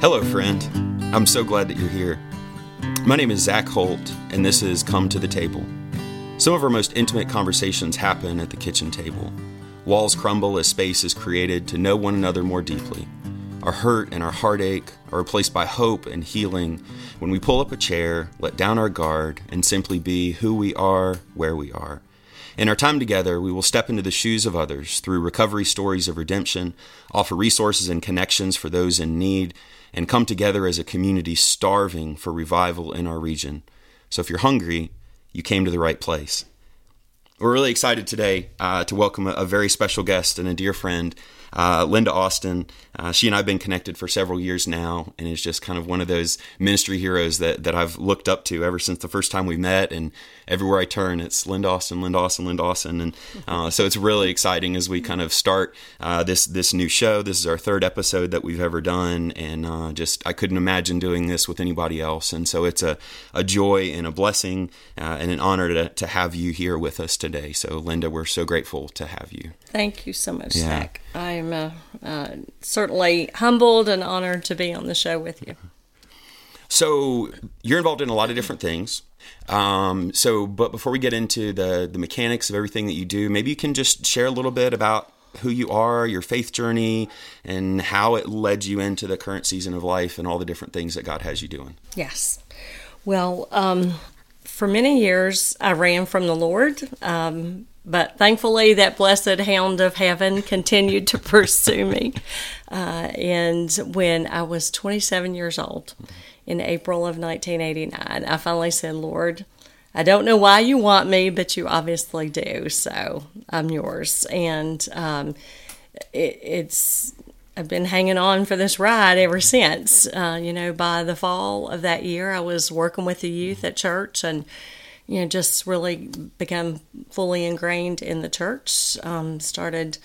Hello, friend. I'm so glad that you're here. My name is Zac Holt, and this is Come to the Table. Some of our most intimate conversations happen at the kitchen table. Walls crumble as space is created to know one another more deeply. Our hurt and our heartache are replaced by hope and healing when we pull up a chair, let down our guard, and simply be who we are, where we are. In our time together, we will step into the shoes of others through recovery stories of redemption, offer resources and connections for those in need, and come together as a community starving for revival in our region. So if you're hungry, you came to the right place. We're really excited today uh, to welcome a, a, very special guest and a dear friend, uh, Linda Austin. Uh, she and I have been connected for several years now, and is just kind of one of those ministry heroes that, that I've looked up to ever since the first time we met. And everywhere I turn, it's Linda Austin, Linda Austin, Linda Austin, and uh, so it's really exciting as we kind of start uh, this this new show. This is our third episode that we've ever done, and uh, just I couldn't imagine doing this with anybody else. And so it's a, a joy and a blessing and an honor to, to have you here with us today. So Linda, we're so grateful to have you. Thank you so much, yeah. Zac. I'm uh, uh, certainly humbled and honored to be on the show with you. So you're involved in a lot of different things. Um, so, but before we get into the the mechanics of everything that you do, maybe you can just share a little bit about who you are, your faith journey, and how it led you into the current season of life and all the different things that God has you doing. Yes. Well, um, for many years, I ran from the Lord. Um, but thankfully, that blessed hound of heaven continued to pursue me. Uh, and when I was 27 years old, in April of 1989, I finally said, Lord, I don't know why you want me, but you obviously do. So I'm yours. And um, it, it's, I've been hanging on for this ride ever since. Uh, you know, by the fall of that year, I was working with the youth at church and you know, just really become fully ingrained in the church. Um, started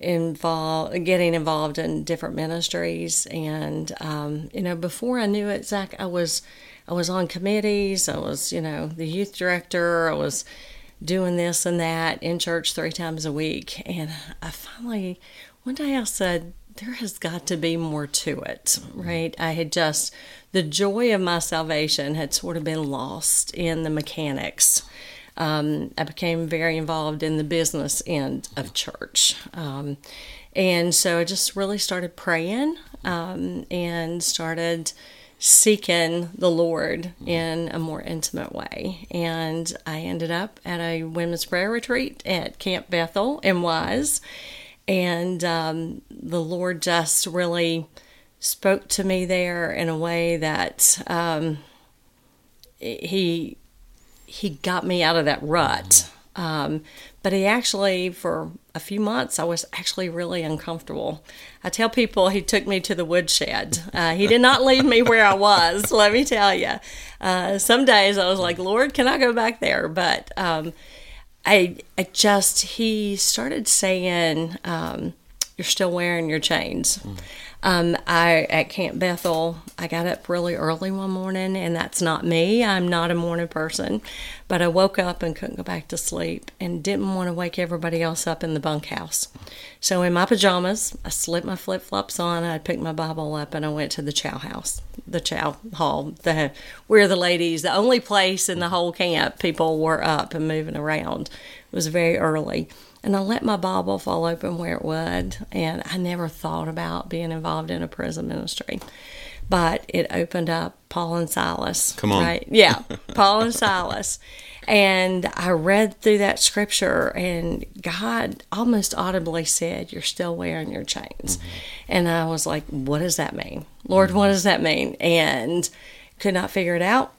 involved, getting involved in different ministries, and um, you know, before I knew it, Zac, I was, I was on committees. I was, you know, the youth director. I was doing this and that in church three times a week, and I finally, one day, I said, there has got to be more to it, right? I had just, the joy of my salvation had sort of been lost in the mechanics. Um, I became very involved in the business end of church. Um, and so I just really started praying um, and started seeking the Lord in a more intimate way. And I ended up at a women's prayer retreat at Camp Bethel in Wise and um, the Lord just really spoke to me there in a way that um, he he got me out of that rut. Um, but he actually, for a few months, I was actually really uncomfortable. I tell people he took me to the woodshed. Uh, he did not leave me where I was, let me tell you. Uh, some days I was like, Lord, can I go back there? But um, I, I just, he started saying, um, you're still wearing your chains. Mm. Um, I at Camp Bethel, I got up really early one morning, and that's not me. I'm not a morning person, but I woke up and couldn't go back to sleep, and didn't want to wake everybody else up in the bunkhouse. So in my pajamas, I slipped my flip flops on. I picked my Bible up, and I went to the chow house, the chow hall, the where the ladies, the only place in the whole camp people were up and moving around. It was very early and I let my Bible fall open where it would. And I never thought about being involved in a prison ministry. But it opened up Paul and Silas. Come on. Right? Yeah, Paul and Silas. And I read through that scripture, and God almost audibly said, You're still wearing your chains. Mm-hmm. And I was like, What does that mean? Lord, mm-hmm. what does that mean? And could not figure it out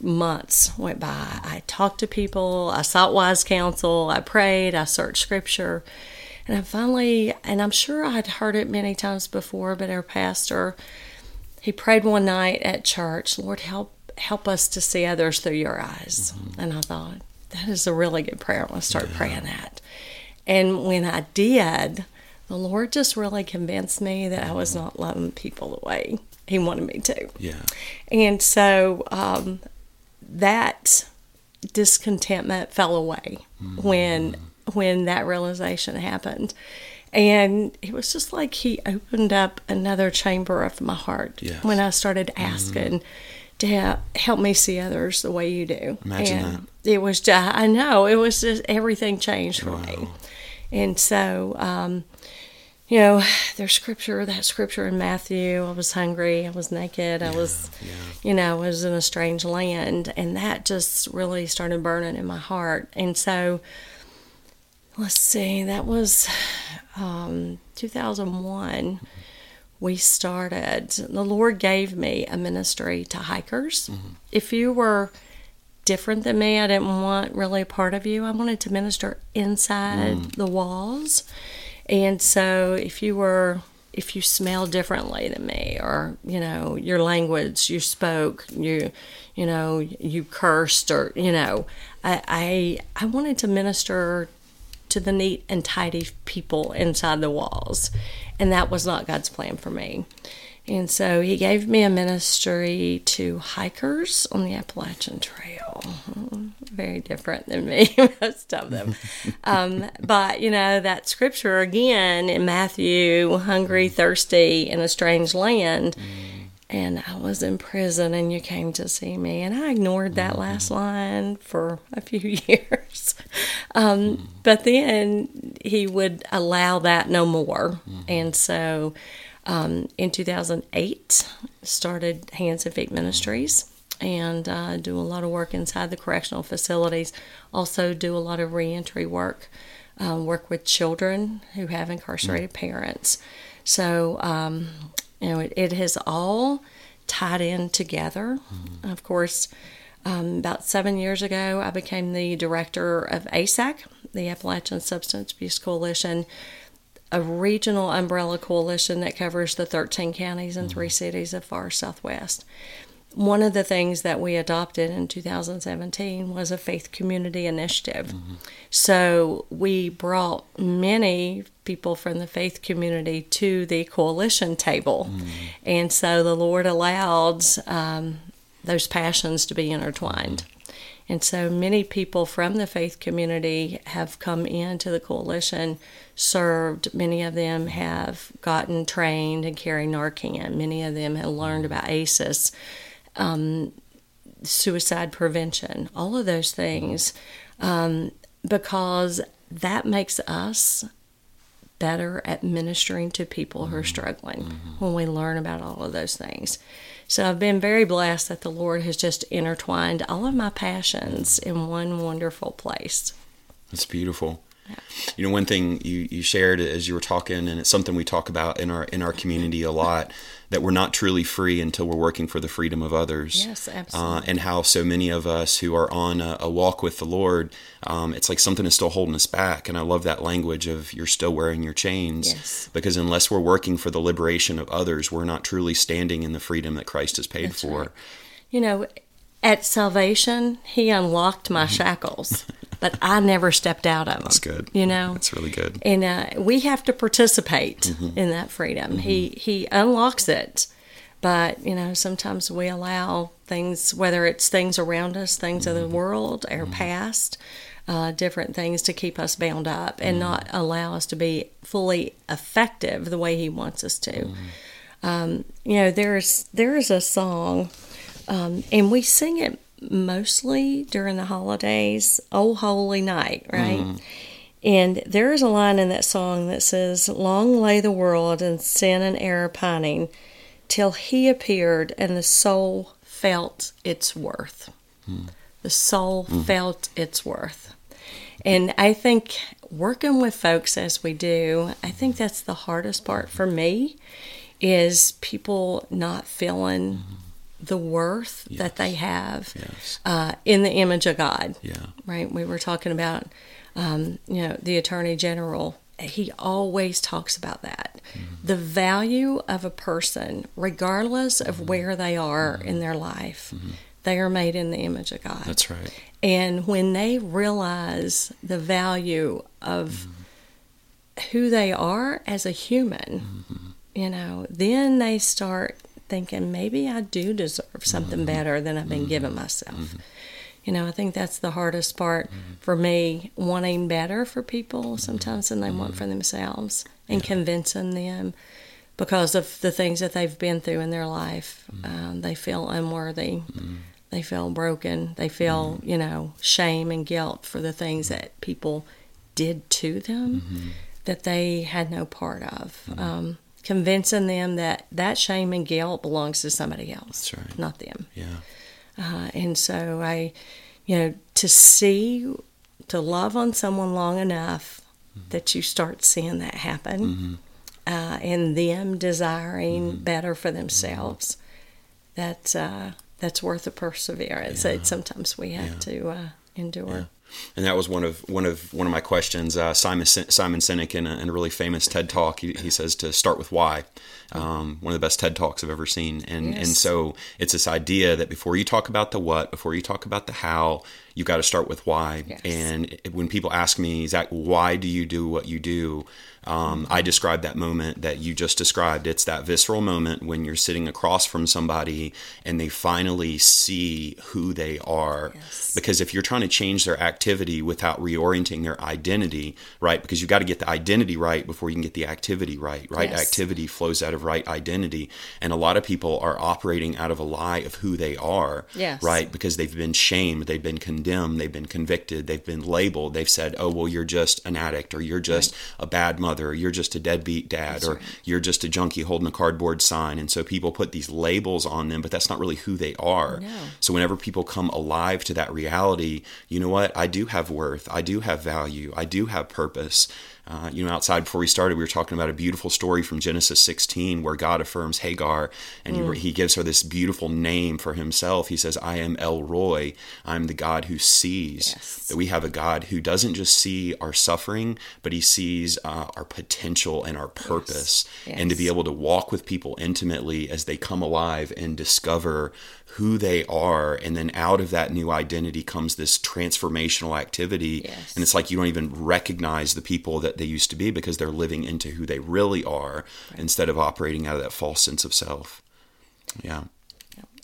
months went by. I talked to people, I sought wise counsel, I prayed, I searched scripture. And I finally, and I'm sure I'd heard it many times before, but our pastor, he prayed one night at church, Lord, help help us to see others through your eyes. Mm-hmm. And I thought, that is a really good prayer. I'm going to start yeah. praying that. And when I did, the Lord just really convinced me that I was not loving people the way he wanted me to. Yeah. And so um, that discontentment fell away mm-hmm. when when that realization happened. And it was just like he opened up another chamber of my heart Yes. when I started asking to he- help me see others the way you do. Imagine and It was just, I know, it was just everything changed for me. And so, um, you know, there's scripture, that scripture in Matthew, I was hungry, I was naked, I was, yeah. you know, I was in a strange land. And that just really started burning in my heart. And so, let's see, that was um, 2001. We started, the Lord gave me a ministry to hikers. If you were different than me, I didn't want really a part of you. I wanted to minister inside the walls. And so if you were if you smelled differently than me or you know your language you spoke you you know you cursed or you know I I, I wanted to minister to the neat and tidy people inside the walls and that was not God's plan for me. And so he gave me a ministry to hikers on the Appalachian Trail. Very different than me, most of them. um, but, you know, that scripture again in Matthew hungry, mm. thirsty, in a strange land. Mm. And I was in prison and you came to see me. And I ignored that mm-hmm. last line for a few years. Um, mm-hmm. but then he would allow that no more. Mm-hmm. And so um, in 2008, started Hands and Feet Ministries and uh, do a lot of work inside the correctional facilities. Also, do a lot of reentry work, um, work with children who have incarcerated parents. So, um, you know, it, it has all tied in together. Of course, um, about seven years ago, I became the director of ASAC, the Appalachian Substance Abuse Coalition a regional umbrella coalition that covers the 13 counties and three mm-hmm. cities of far southwest. One of the things that we adopted in 2017 was a faith community initiative. Mm-hmm. So we brought many people from the faith community to the coalition table. Mm-hmm. And so the Lord allowed um, those passions to be intertwined. And so many people from the faith community have come into the coalition, served. Many of them have gotten trained and carrying Narcan. Many of them have learned about ACEs, um, suicide prevention, all of those things, um, because that makes us better at ministering to people who are struggling when we learn about all of those things. So I've been very blessed that the Lord has just intertwined all of my passions in one wonderful place. That's beautiful. You know, one thing you, you shared as you were talking, and it's something we talk about in our in our community a lot, that we're not truly free until we're working for the freedom of others. Yes, Uh, absolutely. and how so many of us who are on a, a walk with the Lord, um, it's like something is still holding us back. And I love that language of you're still wearing your chains. Yes. Because unless we're working for the liberation of others, we're not truly standing in the freedom that Christ has paid That's for. right. You know, at salvation, He unlocked my shackles, but I never stepped out of them. That's good. You know, That's really good. and uh, we have to participate Mm-hmm. in that freedom. He he unlocks it, but you know sometimes we allow things, whether it's things around us, things of Mm-hmm. the world, our past, uh, different things, to keep us bound up and Mm-hmm. not allow us to be fully effective the way He wants us to. Mm-hmm. Um, you know, there's there is a song, um, and we sing it mostly during the holidays. Oh, holy night, right? Mm-hmm. And there is a line in that song that says, Long lay the world in sin and error pining, till he appeared and the soul felt its worth. Hmm. The soul hmm. felt its worth. And I think working with folks as we do, I think that's the hardest part for me is people not feeling mm-hmm. The worth that they have Yes. uh, in the image of God Yeah. right? We were talking about, um, you know, the Attorney General. He always talks about that. Mm-hmm. The value of a person, regardless of mm-hmm. where they are mm-hmm. in their life, they are made in the image of God. That's right. And when they realize the value of who they are as a human, you know, then they start thinking maybe I do deserve something mm-hmm. better than I've been mm-hmm. giving myself. Mm-hmm. You know, I think that's the hardest part for me, wanting better for people sometimes than they want for themselves and convincing them because of the things that they've been through in their life. Um, they feel unworthy. They feel broken. They feel, you know, shame and guilt for the things that people did to them that they had no part of. Um, convincing them that that shame and guilt belongs to somebody else, That's right. not them. Yeah. Uh, and so I, you know, to see, to love on someone long enough that you start seeing that happen, uh, and them desiring better for themselves, that's uh, that's worth the perseverance that sometimes we have to uh, endure. And that was one of one of one of my questions. Uh, Simon Simon Sinek in a, in a really famous TED talk, he, he says to start with why. Um, one of the best TED talks I've ever seen, and and so it's this idea that before you talk about the what, before you talk about the how, you got to start with why. Yes. And when people ask me, Zac, why do you do what you do? Um, I describe that moment that you just described. It's that visceral moment when you're sitting across from somebody and they finally see who they are. Yes. Because if you're trying to change their activity without reorienting their identity, right? Because you've got to get the identity right before you can get the activity right, right? Yes. Activity flows out of right identity. And a lot of people are operating out of a lie of who they are, Yes. right? Because they've been shamed, they've been condemned, they've been convicted, they've been labeled. They've said, oh, well, you're just an addict, or you're just a bad mother, or you're just a deadbeat dad, or you're just a junkie holding a cardboard sign. And so people put these labels on them, but that's not really who they are. No. So whenever people come alive to that reality, you know what? I do have worth. I do have value. I do have purpose. Uh, you know, outside before we started, we were talking about a beautiful story from Genesis 16 where God affirms Hagar and he, he gives her this beautiful name for himself. He says, I am El Roi. I'm the God who sees. Yes. That we have a God who doesn't just see our suffering, but he sees uh, our potential and our purpose. And to be able to walk with people intimately as they come alive and discover who they are and then out of that new identity comes this transformational activity Yes. and it's like you don't even recognize the people that they used to be because they're living into who they really are instead of operating out of that false sense of self yeah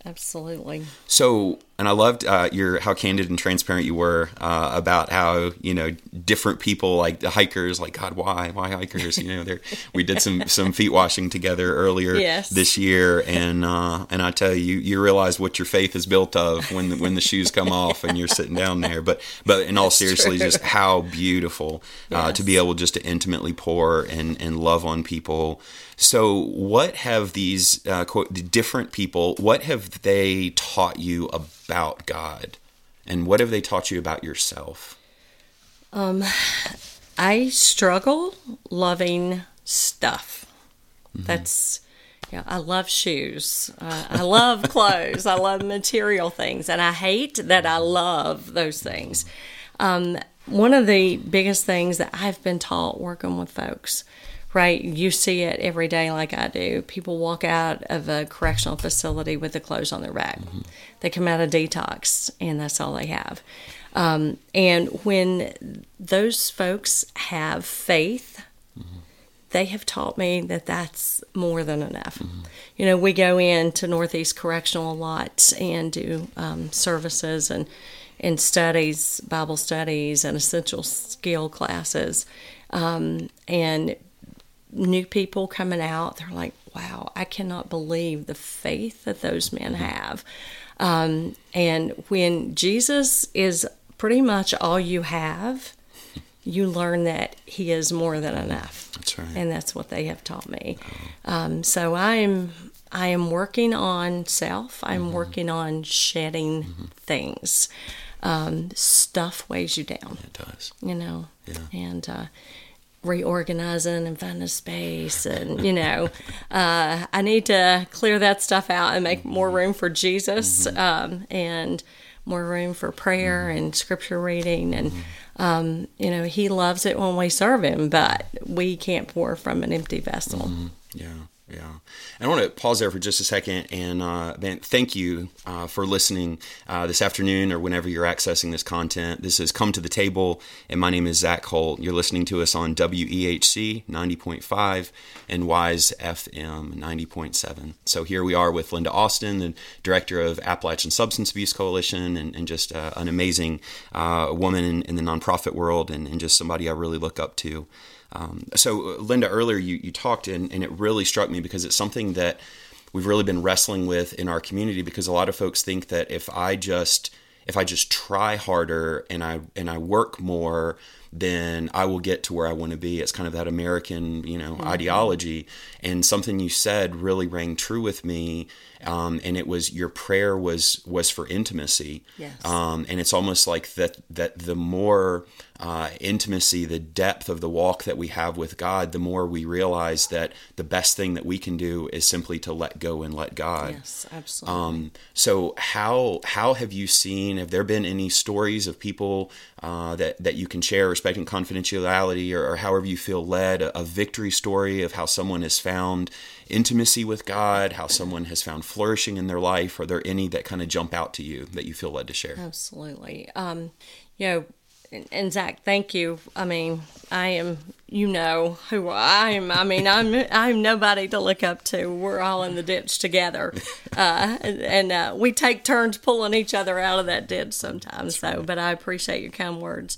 Absolutely. so, and I loved uh, your how candid and transparent you were uh, about how you know different people like the hikers, like God, why, why hikers? You know, there we did some some feet washing together earlier Yes. this year, and uh, and I tell you, you realize what your faith is built of when the, when the shoes come off and you're sitting down there. But but in all seriously, true. just how beautiful uh, to be able just to intimately pour and and love on people. So, what have these uh, quote the different people? What have they taught you about God, and what have they taught you about yourself? Um, I struggle loving stuff. That's, yeah, I love shoes. Uh, I love clothes. I love material things. And I hate that I love those things. Um, one of the biggest things that I've been taught working with folks, right? You see it every day, like I do. People walk out of a correctional facility with the clothes on their back. They come out of detox, and that's all they have. Um, and when those folks have faith, they have taught me that that's more than enough. You know, we go into Northeast Correctional a lot and do um, services and and studies, Bible studies, and essential skill classes. Um, and new people coming out, they're like, wow, I cannot believe the faith that those men have. Um, and when Jesus is pretty much all you have, you learn that He is more than enough. That's right. And that's what they have taught me. Um, so I'm I am working on self. I'm working on shedding things. Um, stuff weighs you down It does. you know, Yeah. and uh, reorganizing and finding space, and you know, uh, I need to clear that stuff out and make more room for Jesus, um, and more room for prayer and scripture reading, and um, you know, He loves it when we serve Him, but we can't pour from an empty vessel. Yeah. Yeah. And I want to pause there for just a second and uh, man, thank you uh, for listening uh, this afternoon or whenever you're accessing this content. This has Come to the Table, and my name is Zac Holt. You're listening to us on WEHC 90.5 and Wise FM 90.7. So here we are with Linda Austin, the director of Appalachian Substance Abuse Coalition, and, and just uh, an amazing uh, woman in, in, the nonprofit world and, and just somebody I really look up to. Um, so, Linda, earlier you, you talked, and, and it really struck me because it's something that we've really been wrestling with in our community because a lot of folks think that if I just if I just try harder and I and I work more, then I will get to where I want to be. It's kind of that American, you know, mm-hmm. ideology. And something you said really rang true with me. Um, and it was your prayer was was for intimacy. Yes. Um, and it's almost like that that the more uh, intimacy, the depth of the walk that we have with God, the more we realize that the best thing that we can do is simply to let go and let God. Yes, absolutely. Um, so how how have you seen? Have there been any stories of people uh, that that you can share respecting confidentiality, or, or however you feel led? A, a victory story of how someone has found intimacy with God, how someone has found flourishing in their life. Are there any that kind of jump out to you that you feel led to share? Absolutely. Um, you know and Zac, thank you. I mean, I am, you know who I am. I mean, I'm, I'm nobody to look up to. We're all in the ditch together, uh, and, uh, we take turns pulling each other out of that ditch sometimes. So, but I appreciate your kind words.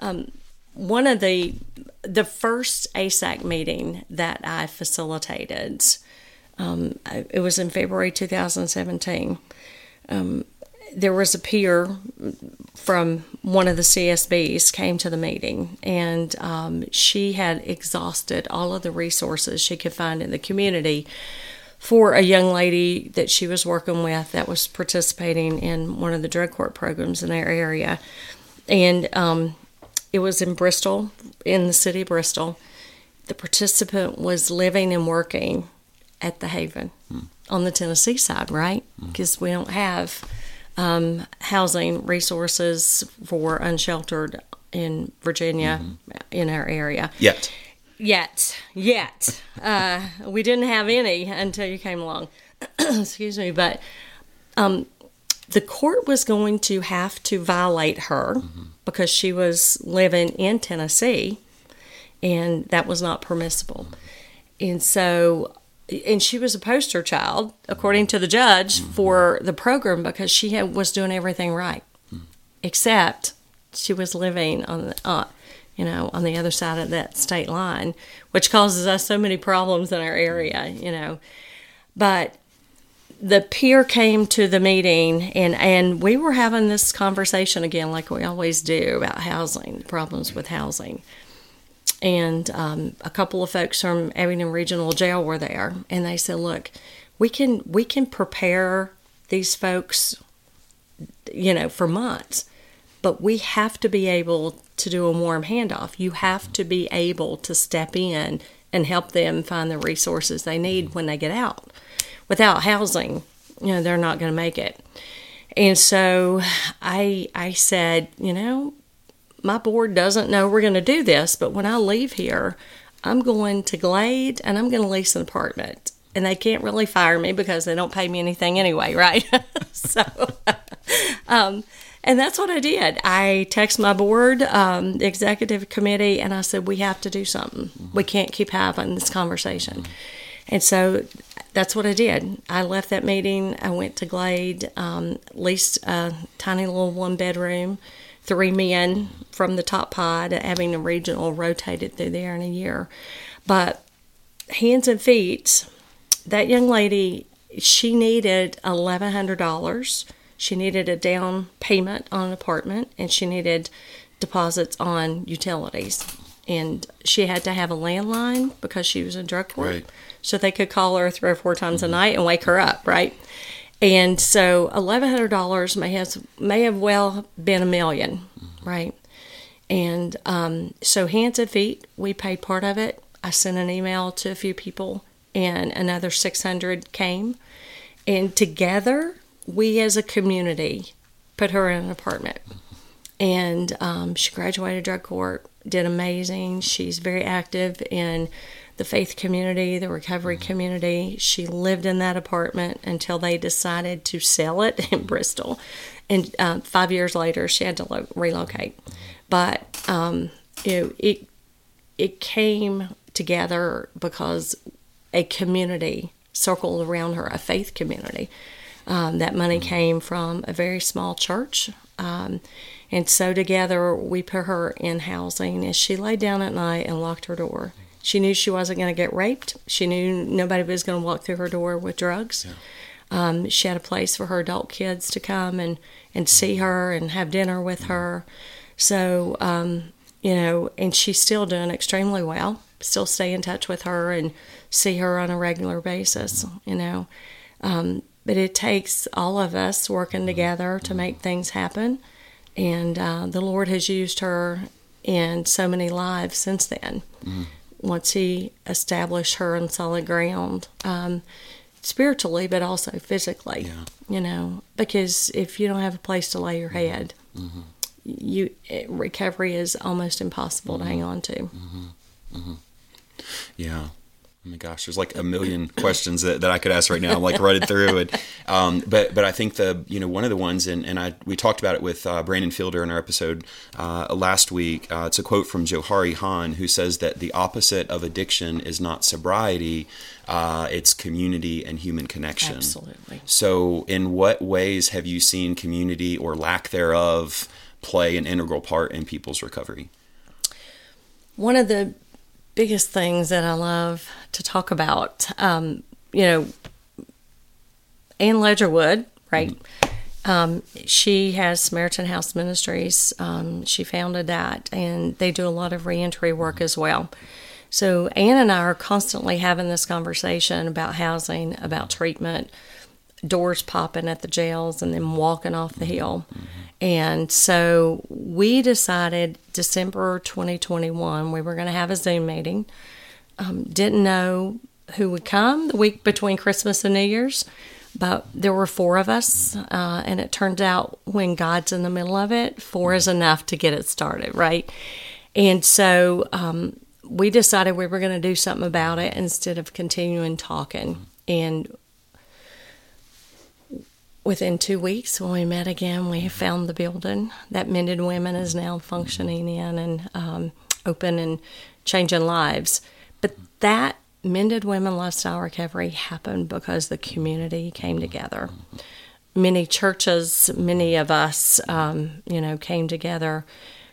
Um, one of the, the first ASAC meeting that I facilitated, um, it was in February 2017. Um, there was a peer from one of the CSBs came to the meeting, and um, she had exhausted all of the resources she could find in the community for a young lady that she was working with that was participating in one of the drug court programs in our area, and um, it was in Bristol, in the city of Bristol. The participant was living and working at the Haven hmm. on the Tennessee side, right? Because hmm. we don't have um, housing resources for unsheltered in Virginia mm-hmm. in our area. Yet. Yet. Yet. Uh, we didn't have any until you came along. Excuse me. But um, the court was going to have to violate her mm-hmm. because she was living in Tennessee and that was not permissible. And so and she was a poster child, according to the judge, mm-hmm. for the program because she had, was doing everything right, mm-hmm. except she was living on the, uh, you know, on the other side of that state line, which causes us so many problems in our area, you know. But the peer came to the meeting and and we were having this conversation again like we always do about housing problems with housing and um, a couple of folks from Abingdon Regional Jail were there, and they said, "Look, we can we can prepare these folks, you know, for months, but we have to be able to do a warm handoff. You have to be able to step in and help them find the resources they need when they get out. Without housing, you know, they're not going to make it." And so I I said, you know, my board doesn't know we're going to do this, but when I leave here, I'm going to Glade and I'm going to lease an apartment. And they can't really fire me because they don't pay me anything anyway, right? so, um, and that's what I did. I text my board, um, the executive committee, and I said, we have to do something. Mm-hmm. We can't keep having this conversation. Mm-hmm. And so that's what I did. I left that meeting. I went to Glade, um, leased a tiny little one bedroom three men from the top pod having Abingdon Regional rotated through there in a year. But hands and feet, that young lady, she needed $1,100. She needed a down payment on an apartment and she needed deposits on utilities. And she had to have a landline because she was in drug court. Right. So they could call her three or four times mm-hmm. a night and wake her up, right? And so eleven hundred dollars may have may have well been a 1000000 mm-hmm. right? And um, so hands and feet, we paid part of it. I sent an email to a few people, and another six hundred came. And together, we as a community put her in an apartment. And um, she graduated drug court, did amazing. She's very active in the faith community, the recovery community. She lived in that apartment until they decided to sell it in Bristol. And uh, five years later, she had to lo- relocate. But um, know, it it came together because a community circled around her, a faith community. Um, that money came from a very small church. Um, and so together we put her in housing as she lay down at night and locked her door. She knew she wasn't going to get raped. She knew nobody was going to walk through her door with drugs. Yeah. Um, she had a place for her adult kids to come and, and see her and have dinner with her. So, um, you know, and she's still doing extremely well. Still stay in touch with her and see her on a regular basis, you know. Um, but it takes all of us working together to make things happen. And uh, the Lord has used her in so many lives since then. Mm-hmm. Once He established her on solid ground, um, spiritually, but also physically. Yeah. You know, because if you don't have a place to lay your head, mm-hmm. you it, recovery is almost impossible mm-hmm. to hang on to. Mm-hmm. mm-hmm. Yeah. Oh my gosh, there's like a million questions that, that I could ask right now. I'm like running through it, um, but but I think the you know one of the ones and, and I we talked about it with uh, Brandon Fielder in our episode uh, last week. Uh, it's a quote from Johann Hari who says that the opposite of addiction is not sobriety, uh, it's community and human connection. Absolutely. So, in what ways have you seen community or lack thereof play an integral part in people's recovery? One of the biggest things that I love to talk about. Um, you know, Ann Ledgerwood, right? Um, she has Samaritan House Ministries. Um, she founded that, and they do a lot of reentry work as well. So Ann and I are constantly having this conversation about housing, about treatment, doors popping at the jails, and then walking off the hill. Mm-hmm. And so we decided December 2021 we were going to have a Zoom meeting. Um, didn't know who would come the week between Christmas and New Year's, but there were four of us, uh, and it turned out when God's in the middle of it, four is enough to get it started, right? And so um, we decided we were going to do something about it instead of continuing talking. And within two weeks when we met again we found the building. That mended women is now functioning in and um, open and changing lives. But that mended women lifestyle recovery happened because the community came together. Many churches many of us um, you know came together.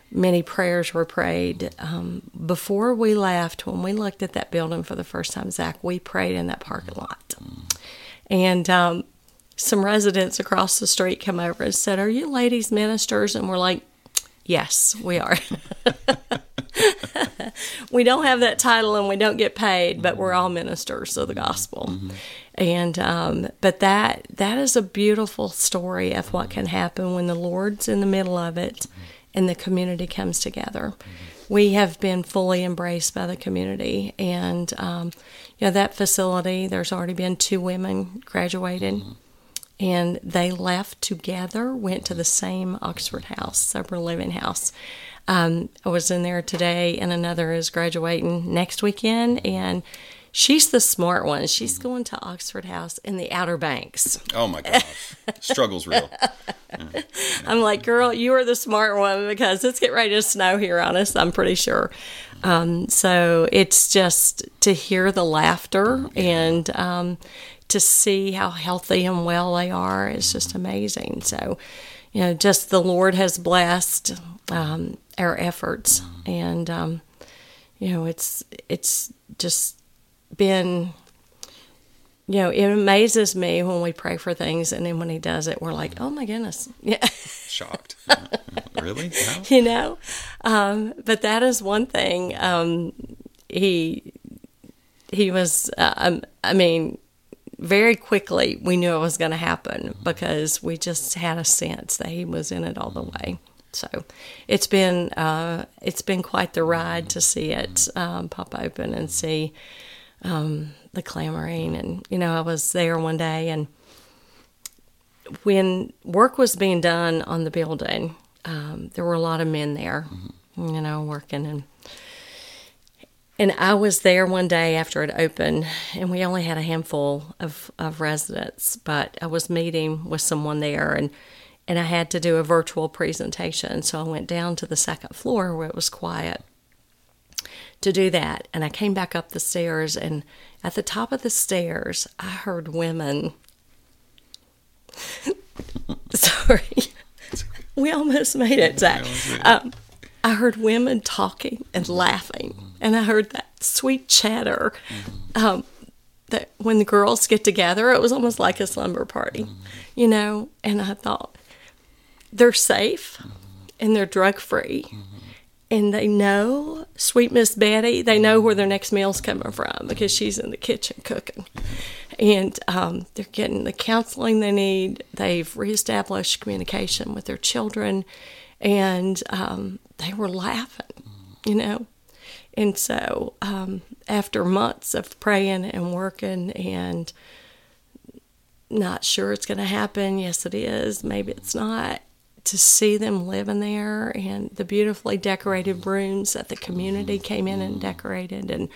Many prayers were prayed. Um, before we left when we looked at that building for the first time zac we prayed in that parking lot. And um, some residents across the street come over and said, Are you ladies ministers? And we're like, Yes, we are. we don't have that title and we don't get paid, but we're all ministers of the gospel. Mm-hmm. And um, but that that is a beautiful story of what can happen when the Lord's in the middle of it and the community comes together. We have been fully embraced by the community, and um, you know that facility. There's already been two women graduated. Mm-hmm and they left together, went to the same Oxford house, sober living house. Um, I was in there today, and another is graduating next weekend, and she's the smart one. She's going to Oxford House in the Outer Banks. Oh my gosh, struggle's real. Yeah. I'm like, girl, you are the smart one because it's getting ready to snow here on us. I'm pretty sure. Um, so it's just to hear the laughter and um, to see how healthy and well they are is just amazing. So, you know, just the Lord has blessed um, our efforts, and um, you know, it's it's just been. You know, it amazes me when we pray for things, and then when He does it, we're like, "Oh my goodness!" Yeah, shocked. really? You know, um, but that is one thing. Um, he he was. Uh, um, I mean, very quickly we knew it was going to happen because we just had a sense that he was in it all the way. So it's been uh, it's been quite the ride to see it um, pop open and see um, the clamoring. And you know, I was there one day, and when work was being done on the building, um, there were a lot of men there, mm-hmm. you know, working and and I was there one day after it opened, and we only had a handful of, of residents, but I was meeting with someone there, and and I had to do a virtual presentation. So I went down to the second floor where it was quiet to do that. And I came back up the stairs, and at the top of the stairs, I heard women. Sorry, we almost made it, Zac. Um, I heard women talking and laughing, and I heard that sweet chatter. Um, that when the girls get together, it was almost like a slumber party, you know. And I thought, they're safe and they're drug free. And they know sweet Miss Betty, they know where their next meal's coming from because she's in the kitchen cooking. And um, they're getting the counseling they need. They've reestablished communication with their children. And um, they were laughing, you know. And so um, after months of praying and working and not sure it's going to happen, yes, it is, maybe it's not to see them living there and the beautifully decorated rooms that the community came in and decorated and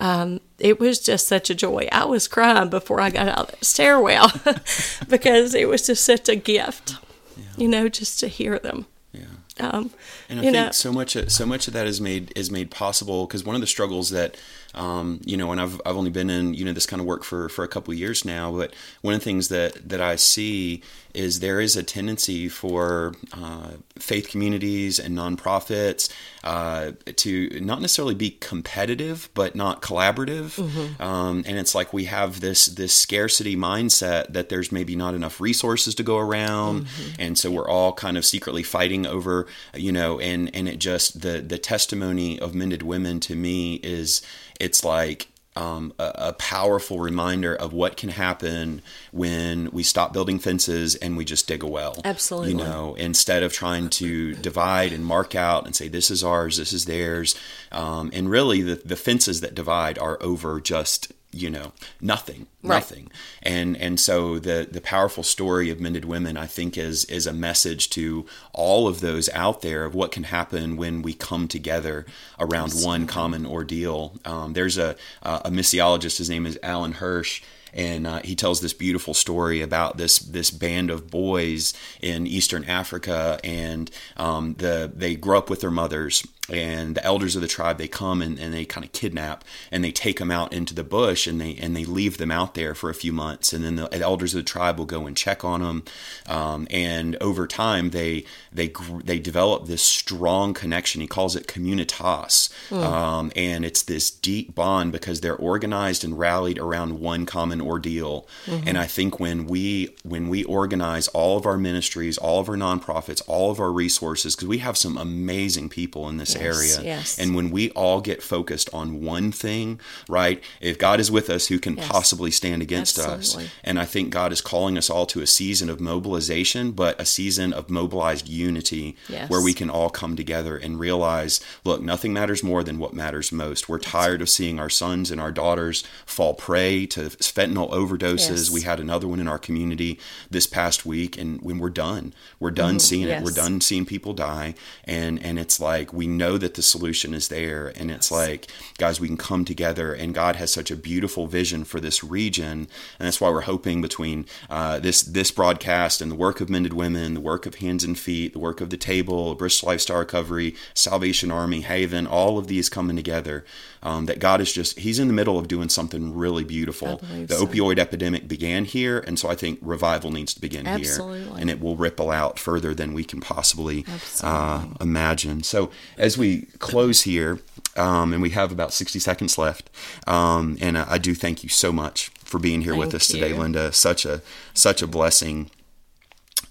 um, it was just such a joy. I was crying before I got out of that stairwell because it was just such a gift, yeah. you know, just to hear them. Yeah. Um, and I think know, so much, so much of that is made is made possible because one of the struggles that um, you know, and I've, I've only been in, you know, this kind of work for, for a couple of years now, but one of the things that, that I see is there is a tendency for uh, faith communities and nonprofits uh, to not necessarily be competitive, but not collaborative. Mm-hmm. Um, and it's like we have this this scarcity mindset that there's maybe not enough resources to go around, mm-hmm. and so we're all kind of secretly fighting over, you know, and and it just the the testimony of mended women to me is it's like um, a, a, powerful reminder of what can happen when we stop building fences and we just dig a well. Absolutely. You know, instead of trying to divide and mark out and say this is ours, this is theirs, um, and really the the fences that divide are over just you know nothing right. nothing and and so the the powerful story of mended women i think is is a message to all of those out there of what can happen when we come together around Absolutely. one common ordeal um, there's a a missiologist his name is alan hirsch and uh, he tells this beautiful story about this this band of boys in Eastern Africa, and um, the they grow up with their mothers, and the elders of the tribe they come and, and they kind of kidnap and they take them out into the bush and they and they leave them out there for a few months. And then the elders of the tribe will go and check on them um, and over time they they they develop this strong connection. He calls it communitas. Mm. um, and it's this deep bond because they're organized and rallied around one common ordeal. Mm-hmm. and I think when we when we organize all of our ministries all of our nonprofits all of our resources because we have some amazing people in this yes, area. Yes. And when we all get focused on one thing, right? If God is with us, who can yes. possibly stand against Absolutely. us? And I think God is calling us all to a season of mobilization, but a season of mobilized unity where we can all come together and realize, look, nothing matters more than what matters most. We're tired of seeing our sons and our daughters fall prey to fentanyl overdoses. We had another one in our community this past week, and when we're done, we're done mm-hmm. seeing it. We're done seeing people die, and and it's like we know know that the solution is there. And it's like, guys, we can come together. And God has such a beautiful vision for this region. And that's why we're hoping between uh, this this broadcast and the work of Mended Women, the work of Hands and Feet, the work of the Table, Bristol Lifestyle Recovery, Salvation Army, Haven, all of these coming together. Um, that God is just, He's in the middle of doing something really beautiful. The so. opioid epidemic began here. And so I think revival needs to begin Absolutely. here. And it will ripple out further than we can possibly uh, imagine. So as as we close here, um, and we have about 60 seconds left, um, and I, I, do thank you so much for being here thank with us today, Linda. Such a such a blessing.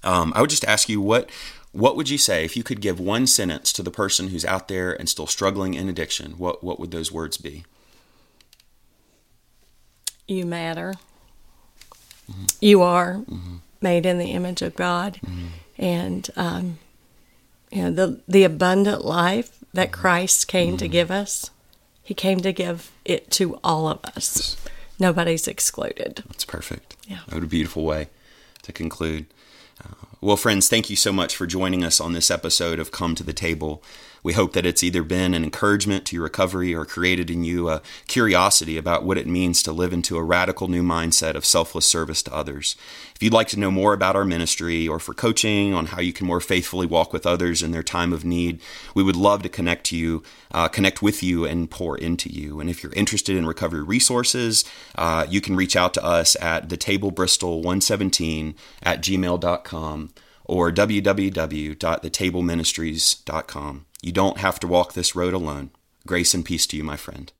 Um, I would just ask you what what would you say if you could give one sentence to the person who's out there and still struggling in addiction? What what would those words be? You matter. Mm-hmm. You are mm-hmm. made in the image of God, mm-hmm. and um, you know the the abundant life that mm-hmm. Christ came mm-hmm. to give us. He came to give it to all of us. Nobody's excluded. That's perfect. Yeah. What a beautiful way to conclude. Uh, well, friends, thank you so much for joining us on this episode of Come to the Table. We hope that it's either been an encouragement to your recovery or created in you a curiosity about what it means to live into a radical new mindset of selfless service to others. If you'd like to know more about our ministry or for coaching on how you can more faithfully walk with others in their time of need, we would love to connect to you, uh, connect with you, and pour into you. And if you're interested in recovery resources, uh, you can reach out to us at thetablebristol117 at gmail.com or www.thetableministries.com. You don't have to walk this road alone. Grace and peace to you, my friend.